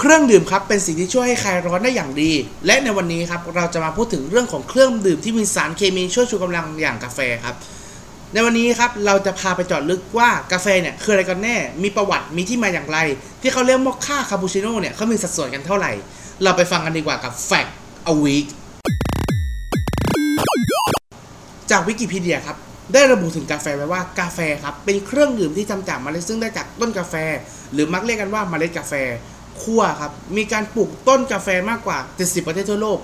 เครื่องดื่มครับเป็นสิ่งที่ช่วยให้คลายร้อนได้อย่างดี และในวันนี้ครับเราจะมาพูดถึงเรื่องของเครื่องดื่มที่มีสารเคมีช่วยชูกำลังอย่างกาแฟครับ ในวันนี้ครับเราจะพาไปเจาะลึกว่ากาแฟเนี่ยคืออะไรกันแน่ มีประวัติมีที่มาอย่างไร ที่เขาเรียกว่าค่าคาปูชิโน่เนี่ยเขามีสัดส่วนกันเท่าไหร่ เราไปฟังกันดีกว่ากับ Fact a Week จากวิกิพีเดียครับได้ระบุถึงกาแฟไว้ว่ากาแฟครับเป็นเครื่องดื่มที่ทำจากเมล็ดซึ่งได้จากต้นกาแฟ หรือมักเรียกกันว่าเมล็ดกาแฟ คั่วครับ มีการปลูกต้นกาแฟมากกว่า 70 ประเทศทั่วโลก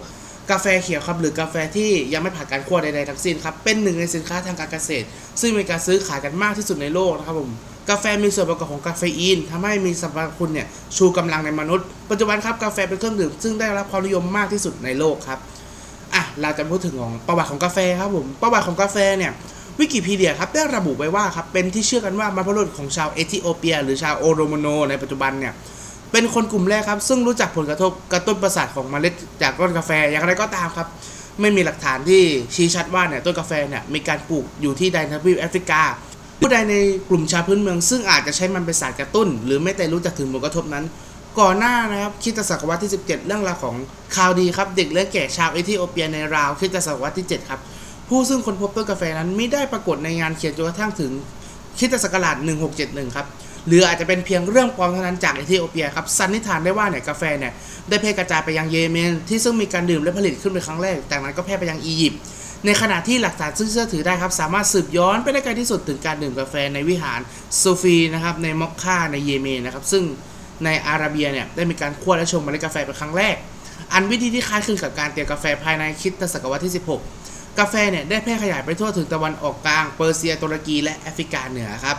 กาแฟเขียวครับ หรือกาแฟที่ยังไม่ผ่านการคั่วใดๆทั้งสิ้นครับ เป็นหนึ่งในสินค้าทางการเกษตร ซึ่งมีการซื้อขายกันมากที่สุดในโลกนะครับผมกาแฟมีส่วนประกอบของกาเฟอีนทำให้มีสรรพคุณเนี่ยชูกำลังในมนุษย์ ปัจจุบันครับกาแฟเป็นเครื่องดื่มซึ่งได้รับความนิยมมากที่สุดในโลกครับอะเราจะพูดถึงของประวัติของกาแฟครับผมประวัติของกาแฟเนี่ยวิกิพีเดียครับได้ระบุไว้ว่าครับเป็นที่เชื่อกันว่าบรรพบุรุษของชาวเอธิโอเปีย หรือชาวโอโรโมโน ในปัจจุบันเนี่ย เป็นคนกลุ่มแรกครับ ซึ่งรู้จักผลกระทบกระตุ้นประสาทของเมล็ดจากต้นกาแฟอย่างไรก็ตามครับ ไม่มีหลักฐานที่ชี้ชัดว่าเนี่ยต้นกาแฟเนี่ยมีการปลูกอยู่ที่ใดในทวีปแอฟริกา ผู้ใดในกลุ่มชาวพื้นเมือง ซึ่งอาจจะใช้มันเป็นสารกระตุ้น หรือไม่แต่รู้จักถึงผลกระทบนั้น ก่อนหน้านะครับคริสต์ศตวรรษที่ 17 เรื่องราวของคาลดีครับเด็กเลี้ยงแกะชาวเอธิโอเปียในราวคริสต์ศตวรรษที่7ครับผู้ซึ่งคนพบต้นกาแฟนั้นไม่ได้ปรากฏในงานเขียนจนกระทั่งถึงคิดศักราช1671 ครับ หรืออาจจะเป็นเพียงเรื่องปลอมเท่านั้นจากเอธิโอเปียครับสันนิษฐานได้ว่าเนี่ยกาแฟเนี่ยได้แพร่กระจายไปยังเยเมน ที่ซึ่งมีการดื่มและผลิตขึ้นเป็นครั้งแรกจากนั้นก็แพร่ไปยังอียิปต์ในขณะที่หลักฐานซึ่งเชื่อถือได้ครับ สามารถสืบย้อนไปได้ไกลที่สุดถึงการดื่มกาแฟในวิหารซูฟีนะครับในมอกค่าในเยเมนนะครับซึ่งในอาราเบียเนี่ยได้มีการคั่วและชงเมล็ดกาแฟเป็นครั้งแรก อันวิธีที่คล้ายคลึงกับการเตรียมกาแฟภายในคิดตศตวรรษที่ 16 กาแฟเนี่ยได้แพร่ขยายไปทั่วถึงตะวันออกกลางเปอร์เซียตุรกีและแอฟริกาเหนือครับ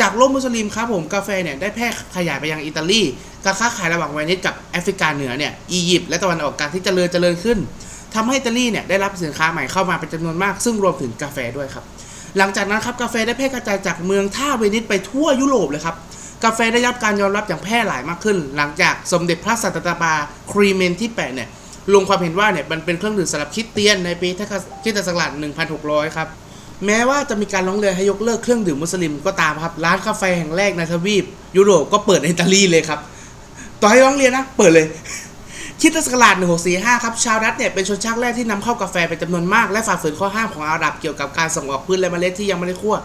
จากโลกมุสลิมครับผมกาแฟเนี่ยได้แพร่ขยายไปยังอิตาลีการค้าขายระหว่างเวนิสกับแอฟริกาเหนือเนี่ยอียิปต์และตะวันออกกลางที่เจริญเจริญขึ้นทำให้อิตาลีเนี่ยได้รับสินค้าใหม่เข้ามาเป็นจำนวนมาก ซึ่งรวมถึงกาแฟด้วยครับ หลังจากนั้นครับกาแฟได้แพร่กระจายจากเมืองท่าเวนิสไปทั่วยุโรปเลยครับกาแฟได้รับการยอมรับอย่างแพร่หลายมากขึ้น หลังจากสมเด็จพระสันตะปาครีเมนที่8เนี่ยลงความเห็นว่าเนี่ยมันเป็นเครื่องดื่มสำหรับคิดเตียนในปีคริสตศักราช1600 ครับ แม้ว่าจะมีการร้องเรียนให้ยกเลิกเครื่องดื่มมุสลิมก็ตามครับร้านกาแฟแห่งแรกในทวีปยุโรปก็เปิดในอิตาลีเลยครับ ต่อให้ร้องเรียนนะ เปิดเลยคิดศักราช1645 ครับ ชาวรัฐเนี่ยเป็นชนชาติแรกที่นำเข้ากาแฟเป็นจำนวนมาก และฝ่าฝืนข้อห้ามของอาหรับเกี่ยวกับการส่งออกพืชและเมล็ดที่ยังไม่ได้คั่ว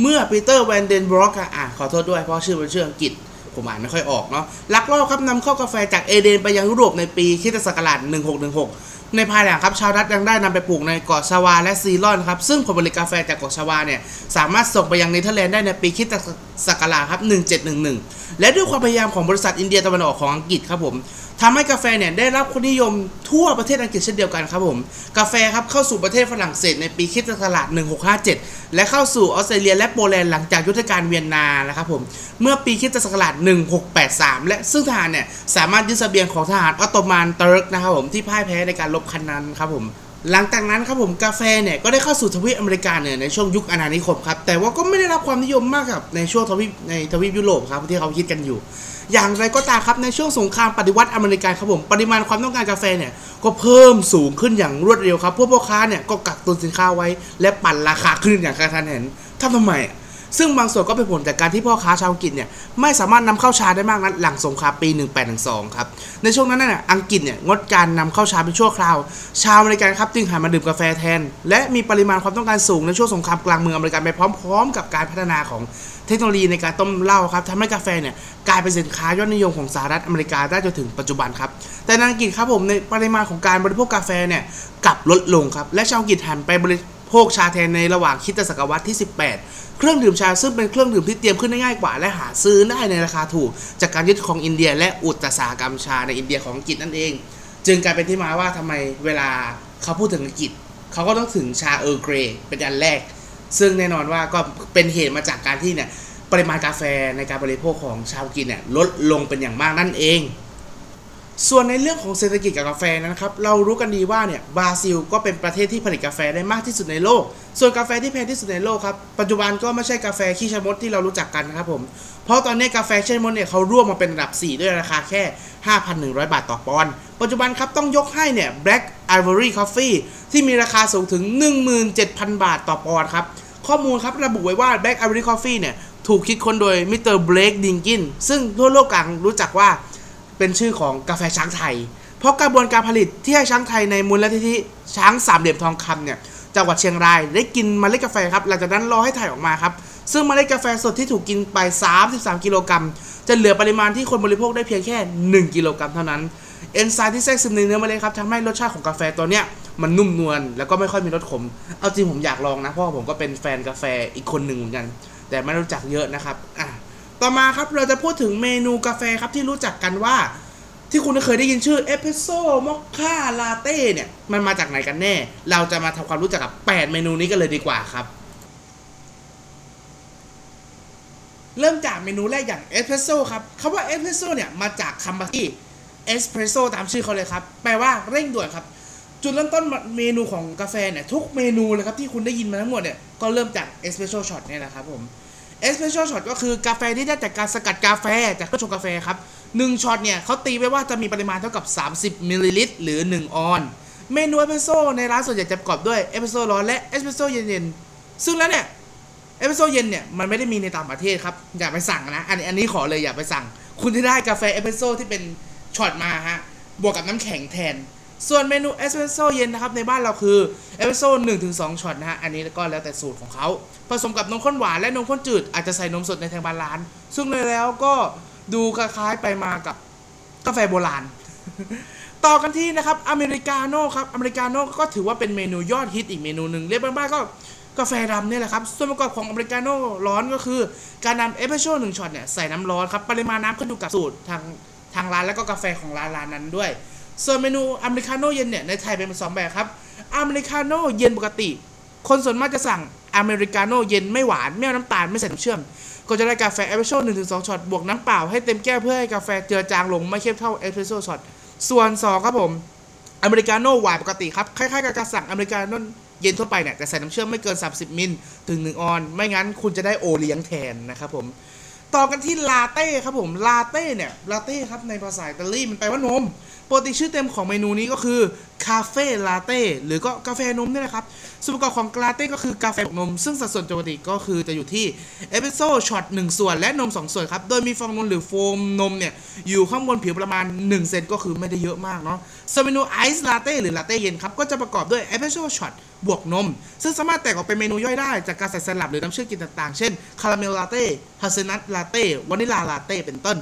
เมื่อปีเตอร์แวนเดนบล็อกอะขอโทษด้วย เพราะชื่อเป็นชื่ออังกฤษ ผมอ่านไม่ค่อยออกเนาะลักลอบครับนำเข้ากาแฟจากเอเดนไปยังยุโรปในปีคริสตศักราช1616 ในภายหลังครับชาวดัตช์ยังได้นำไปปลูกในเกาะชาวาและซีลอนครับซึ่งผลผลิตกาแฟจากเกาะชาวาเนี่ยสามารถส่งไปยังเนเธอร์แลนด์ได้ในปีคริสตศักราชครับ1711 และด้วยความพยายามของบริษัทอินเดียตะวันออกของอังกฤษครับผม ทำให้กาแฟเนี่ยได้รับความนิยมทั่วประเทศอังกฤษเช่นเดียวกันครับผม กาแฟครับเข้าสู่ประเทศฝรั่งเศสในปีคริสตศักราช1657 และเข้าสู่ออสเตรเลียและโปแลนด์หลังจากยุทธการเวียนนานะครับผมเมื่อปีคริสตศักราช1683 และซึ่งทหารเนี่ยสามารถยึดเสบียงของทหารออตโตมันเติร์กนะครับผมที่พ่ายแพ้ในการรบครั้งนั้นครับผมหลังจากนั้นครับผมกาแฟเนี่ยก็ได้เข้าสู่ทวีปอเมริกาเนี่ยในช่วงยุคอาณานิคมครับแต่ว่าก็ไม่ได้รับความนิยมมากกับในช่วงทวีปในทวีปยุโรปครับที่เขาคิดกันอยู่ อย่างไรก็ตามครับในช่วงสงครามปฏิวัติอเมริกันครับผมปริมาณความต้องการกาแฟเนี่ยก็เพิ่มสูงขึ้นอย่างรวดเร็วครับพวกพ่อค้าเนี่ยก็กักตุนสินค้าไว้ และปั่นราคาขึ้นอย่างกระทันหันทำทำไมอะ ซึ่งบางส่วนก็เป็นผลจากการที่พ่อค้าชาวอังกฤษเนี่ยไม่สามารถนำเข้าชาได้มากนักหลังสงครามปี 1812 ครับ ในช่วงนั้นน่ะอังกฤษเนี่ยงดการนำเข้าชาเป็นชั่วคราว ชาวอเมริกันครับจึงหันมาดื่มกาแฟแทน และมีปริมาณความต้องการสูงในช่วงสงครามกลางเมืองอเมริกันไปพร้อม ๆ กับการพัฒนาของเทคโนโลยีในการต้มเหล้าครับทำให้กาแฟเนี่ยกลายเป็นสินค้ายอดนิยมของสหรัฐอเมริกาได้จนถึงปัจจุบันครับ แต่ในอังกฤษครับผมในปริมาณของการบริโภคกาแฟเนี่ยกลับลดลงครับ และชาวอังกฤษหันไปบริ โภคชาแทนในระหว่างคริสตศักราชที่ 18 เครื่องดื่มชาซึ่งเป็นเครื่องดื่มที่เตรียมขึ้นได้ง่ายกว่า และหาซื้อได้ในราคาถูก จากการยึดของอินเดีย และอุตสาหกรรมชาในอินเดียของอังกฤษนั่นเอง จึงกลายเป็นที่มาว่าทำไมเวลาเขาพูดถึงอังกฤษ เขาก็ต้องถึงชาเออร์เกรเป็นอันแรก ซึ่งแน่นอนว่าก็เป็นเหตุมาจากการที่เนี่ยปริมาณกาแฟในการบริโภคของชาวอังกฤษเนี่ยลดลงเป็นอย่างมากนั่นเอง ส่วนในเรื่องของเศรษฐกิจกับกาแฟนะครับ เรารู้กันดีว่าเนี่ยบราซิลก็เป็นประเทศที่ผลิตกาแฟได้มากที่สุดในโลก ส่วนกาแฟที่แพงที่สุดในโลกครับ ปัจจุบันก็ไม่ใช่กาแฟขี้ชะมดที่เรารู้จักกันนะครับผม เพราะตอนนี้กาแฟขี้ชะมดเนี่ยเขาร่วมมาเป็นอันดับ 4 ด้วยราคาแค่ 5,100 บาทต่อปอนด์ ปัจจุบันครับต้องยกให้เนี่ย Black Ivory Coffee ที่มีราคาสูงถึง 17,000 บาทต่อปอนด์ครับ ข้อมูลครับระบุไว้ว่า Black Ivory Coffee เนี่ยถูกคิดค้นโดยมิสเตอร์เบลกดิงกินซึ่งทั่วโลกต่างรู้จักว่า เป็นชื่อของกาแฟช้างไทย เพราะกระบวนการผลิตที่ให้ช้างไทยในมูลนิธิช้างสามเหลี่ยมทองคำเนี่ยจังหวัดเชียงรายได้กินเมล็ดกาแฟครับหลังจากนั้นรอให้ถ่ายออกมาครับซึ่งเมล็ดกาแฟสดที่ถูกกินไป 33 กิโลกรัมจะเหลือปริมาณที่คนบริโภคได้เพียงแค่ 1 กิโลกรัมเท่านั้นเอนไซม์ที่แทรกซึมในเนื้อเมล็ดครับทำให้รสชาติของกาแฟตัวเนี้ยมันนุ่มนวลแล้วก็ไม่ค่อยมีรสขม เอาจริงผมอยากลองนะเพราะผมก็เป็นแฟนกาแฟอีกคนหนึ่งเหมือนกัน แต่ไม่รู้จักเยอะนะครับอะ ต่อมาครับเราจะพูดถึงเมนูกาแฟครับที่รู้จักกันว่า ที่คุณเคยได้ยินชื่อเอสเปรสโซ่มอคค่าลาเต้เนี่ยมันมาจากไหนกันแน่ เราจะมาทำความรู้จักกับ 8 เมนูนี้กันเลยดีกว่าครับ เริ่มจากเมนูแรกอย่างเอสเพรสโซ่ครับคำว่าเอสเพรสโซ่เนี่ยมาจากคำว่าที่เอสเพรสโซ่ตามชื่อเขาเลยครับ แปลว่าเร่งด่วนครับ จุดเริ่มต้นเมนูของกาแฟเนี่ยทุกเมนูเลยครับที่คุณได้ยินมาทั้งหมดเนี่ยก็เริ่มจากเอสเพรสโซ่ช็อตเนี่ยแหละครับผม เอสเพรสโซ่ช็อตก็คือกาแฟที่ได้จากการสกัดกาแฟจากเครื่องชงกาแฟครับหนึ่งช็อตเนี่ยเขาตีไว้ว่าจะมีปริมาณเท่ากับ 30มิลลิลิตรหรือ 1 ออนซ์ เมนูเอสเพรสโซ่ในร้านส่วนใหญ่จะประกอบด้วยเอสเพรสโซ่ร้อนและเอสเพรสโซ่เย็นๆ ซึ่งแล้วเนี่ยเอสเปรสโซ่เย็นเนี่ยมันไม่ได้มีในต่างประเทศครับ อย่าไปสั่งนะ อันนี้อันนี้ขอเลยอย่าไปสั่ง คุณจะได้กาแฟเอสเปรสโซ่ที่เป็นช็อตมาฮะบวกกับน้ำแข็งแทน ส่วนเมนูเอสเปรสโซ่เย็นนะครับในบ้านเราคือเอสเปรสโซ่หนึ่งถึงสองช็อตนะฮะอันนี้ก็แล้วแต่สูตรของเขาผสมกับนมข้นหวานและนมข้นจืดอาจจะใส่นมสดในทางบานร้านซึ่งเลยแล้วก็ดูคล้ายๆไปมากับกาแฟโบราณ ต่อกันที่นะครับอเมริกาโน่ครับอเมริกาโน่ก็ถือว่าเป็นเมนูยอดฮิตอีกเมนูหนึ่งเรียกบ้านๆก็กาแฟดำเนี่ยแหละครับ ส่วนประกอบของอเมริกาโน่ร้อนก็คือ การนำเอสเปรสโซ่หนึ่งช็อตเนี่ยใส่น้ำร้อนครับปริมาณน้ำขึ้นอยู่กับสูตรทางทางร้านแล้วก็กาแฟของร้านร้านนั้นด้วย ส่วนเมนูอเมริกาโน่เย็นเนี่ยในไทยเป็นสองแบบครับอเมริกาโน่เย็นปกติ คนส่วนมากจะสั่งอเมริกาโน่เย็นไม่หวานไม่เอาน้ำตาลไม่ใส่น้ำเชื่อม ก็จะได้กาแฟเอสเปรสโซ่หนึ่งถึงสองช็อตบวกน้ำเปล่าให้เต็มแก้วเพื่อให้กาแฟเจือจางลงไม่เข้มเท่าเอสเปรสโซ่ช็อตส่วนสองครับผมอเมริกาโน่หวานปกติครับคล้ายๆกับการสั่งอเมริกาโน่เย็นทั่วไปเนี่ยแต่ใส่น้ำเชื่อมไม่เกิน 30 มิลถึง 1 ออนซ์ ไม่งั้นคุณจะได้โอเลี้ยงแทนนะครับผม ต่อกันที่ลาเต้ครับผมลาเต้เนี่ยลาเต้ครับในภาษาอิตาลีมันแปลว่านมปกติชื่อเต็มของเมนูนี้ก็คือคาเฟ่ลาเต้หรือก็กาแฟนมนี่แหละครับส่วนประกอบของลาเต้ก็คือกาแฟบวกนม ซึ่งสัดส่วนปกติก็คือจะอยู่ที่เอสเปรสโซ่ช็อต1ส่วนและนม 2 ส่วนครับ โดยมีฟองนมหรือโฟมนมเนี่ย อยู่ข้างบนผิวประมาณ 1 เซนก็คือไม่ได้เยอะมากเนาะส่วนเมนูไอซ์ลาเต้หรือลาเต้เย็นครับ ก็จะประกอบด้วยเอสเปรสโซ่ช็อตบวกนม ซึ่งสามารถแตกออกเป็นเมนูย่อยได้จากการใส่ไซรัปหรือน้ำเชื่อมกลิ่นต่างๆ เช่นคาราเมลลาเต้ hazelnut ลาเต้วานิลาลาเต้เป็นต้น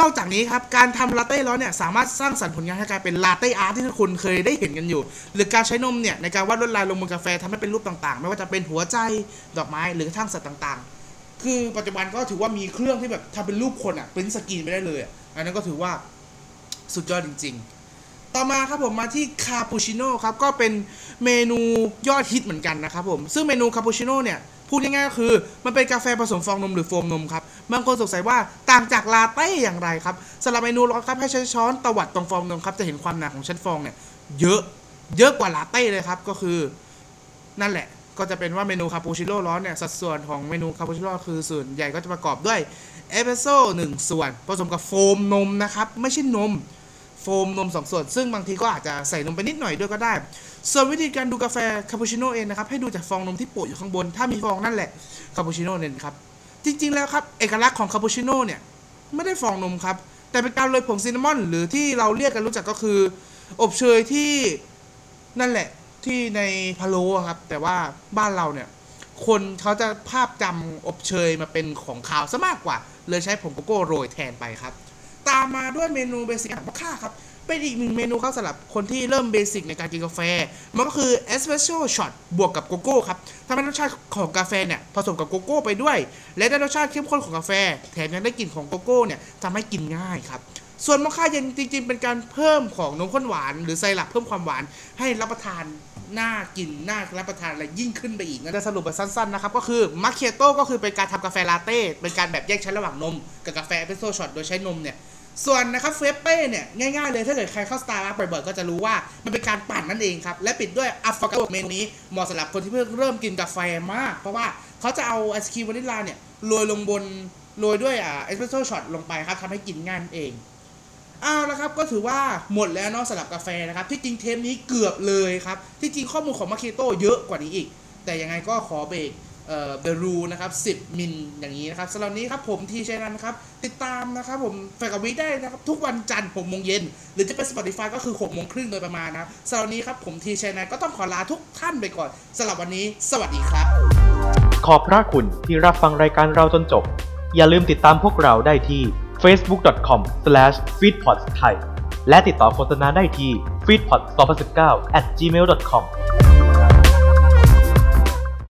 นอกจากนี้ครับ การทำลาเต้ร้อนเนี่ยสามารถสร้างสรรค์ผลงานให้กลายเป็นลาเต้อาร์ตที่ทุกคนเคยได้เห็นกันอยู่ หรือการใช้นมเนี่ยในการวาดลวดลายลงบนกาแฟทำให้เป็นรูปต่างๆ ไม่ว่าจะเป็นหัวใจดอกไม้หรือกระทั่งสัตว์ต่างๆ คือปัจจุบันก็ถือว่ามีเครื่องที่แบบทำเป็นรูปคนอะเป็นสกรีนไปได้เลยออันนั้นก็ถือว่าสุดยอดจริง ๆ ต่อมาครับผมมาที่คาปูชิโน่ครับก็เป็นเมนูยอดฮิตเหมือนกันนะครับผมซึ่งเมนูคาปูชิโน่เนี่ยพูดง่ายๆก็คือ มันเป็นกาแฟผสมฟองนมหรือโฟมนมครับบางคนสงสัยว่าต่างจากลาเต้อย่างไรครับสำหรับเมนูร้อนครับให้ใช้ช้อนตวัดตรงฟองนมครับจะเห็นความหนาของชั้นฟองเนี่ยเยอะเยอะกว่าลาเต้เลยครับก็คือนั่นแหละก็จะเป็นว่าเมนูคาปูชิโน่ร้อนเนี่ยสัดส่วนของเมนูคาปูชิโน่คือส่วนใหญ่ก็จะประกอบด้วยเอสเปรสโซ่หนึ่งส่วนผสมกับโฟมนมนะครับไม่ใช่นม โฟมนมสองส่วน ซึ่งบางทีก็อาจจะใส่นมไปนิดหน่อยด้วยก็ได้ ส่วนวิธีการดูกาแฟคาปูชิโน่เองนะครับให้ดูจากฟองนมที่โปะอยู่ข้างบน ถ้ามีฟองนั่นแหละคาปูชิโน่เนี่ยครับ จริงๆแล้วครับ เอกลักษณ์ของคาปูชิโน่เนี่ยไม่ได้ฟองนมครับ แต่เป็นการโรยผง cinnamon หรือที่เราเรียกกันรู้จักก็คือ อบเชยที่นั่นแหละที่ในพะโล้ครับ แต่ว่าบ้านเราเนี่ยคนเขาจะภาพจำอบเชยมาเป็นของคาวซะมากกว่า เลยใช้ผงโกโก้โรยแทนไปครับ ตามมาด้วยเมนู basic อย่างมอคค่าครับเป็นอีกหนึ่งเมนูครับสำหรับคนที่เริ่ม basic ในการกินกาแฟ มันก็คือเอสเปรสโซ่ช็อตบวกกับโกโก้ครับทำให้รสชาติของกาแฟเนี่ยผสมกับโกโก้ไปด้วย และได้รสชาติเข้มข้นของกาแฟ แถมยังได้กลิ่นของโกโก้เนี่ยทำให้กินง่ายครับส่วนมอคค่าเย็นจริงๆ เป็นการเพิ่มของนมข้นหวาน หรือไซรัปเพิ่มความหวานให้รับประทาน น่ากินน่ารับประทานอะไรยิ่งขึ้นไปอีกนะจะสรุปแบบสั้นๆนะครับก็คือ macchiato ก็คือเป็นการทำกาแฟลาเต้เป็นการแบบแยกชั้นระหว่างนม กับกาแฟเอสเปรสโซ่ช็อตโดยใช้นมเนี่ยส่วนนะครับเฟเป้เนี่ยง่ายๆเลยถ้าเกิดใครเข้าสตาร์บัคบ่อยๆก็จะรู้ว่ามันเป็นการปั่นนั่นเองครับ และปิดด้วย affogato เมนูนี้เหมาะสำหรับคนที่เพิ่งเริ่มกินกาแฟมาก เพราะว่าเขาจะเอาไอศกรีมวานิลลาเนี่ยโรยลงบนโรยด้วยอ่าเอสเปรสโซ่ช็อตลงไปครับทำให้กินง่ายเอง เอาละครับก็ถือว่าหมดแล้วเนาะสำหรับกาแฟนะครับ ที่จริงเทปนี้เกือบเลยครับ ที่จริงข้อมูลของมาเคโต้เยอะกว่านี้อีก แต่ยังไงก็ขอเบรกเอ่อ The Rule นะครับ 10 มิลอย่างนี้นะครับสำหรับนี้ครับผมทีชัยนันครับ ติดตามนะครับผมแฟนกับวิได้นะครับ ทุกวันจันทร์6โมงเย็น หรือจะเป็น Spotify ก็คือ6โมงครึ่งโดยประมาณนะสำหรับนี้ครับผมทีชัยนันก็ต้องขอลาทุกท่านไปก่อนสำหรับวันนี้ สวัสดีครับ ขอบพระคุณที่รับฟังรายการเราจนจบ อย่าลืมติดตามพวกเราได้ที่ facebook.com/feedpods ไทยและติดต่อโฆษณาได้ที่ feedpods2019 at gmail.com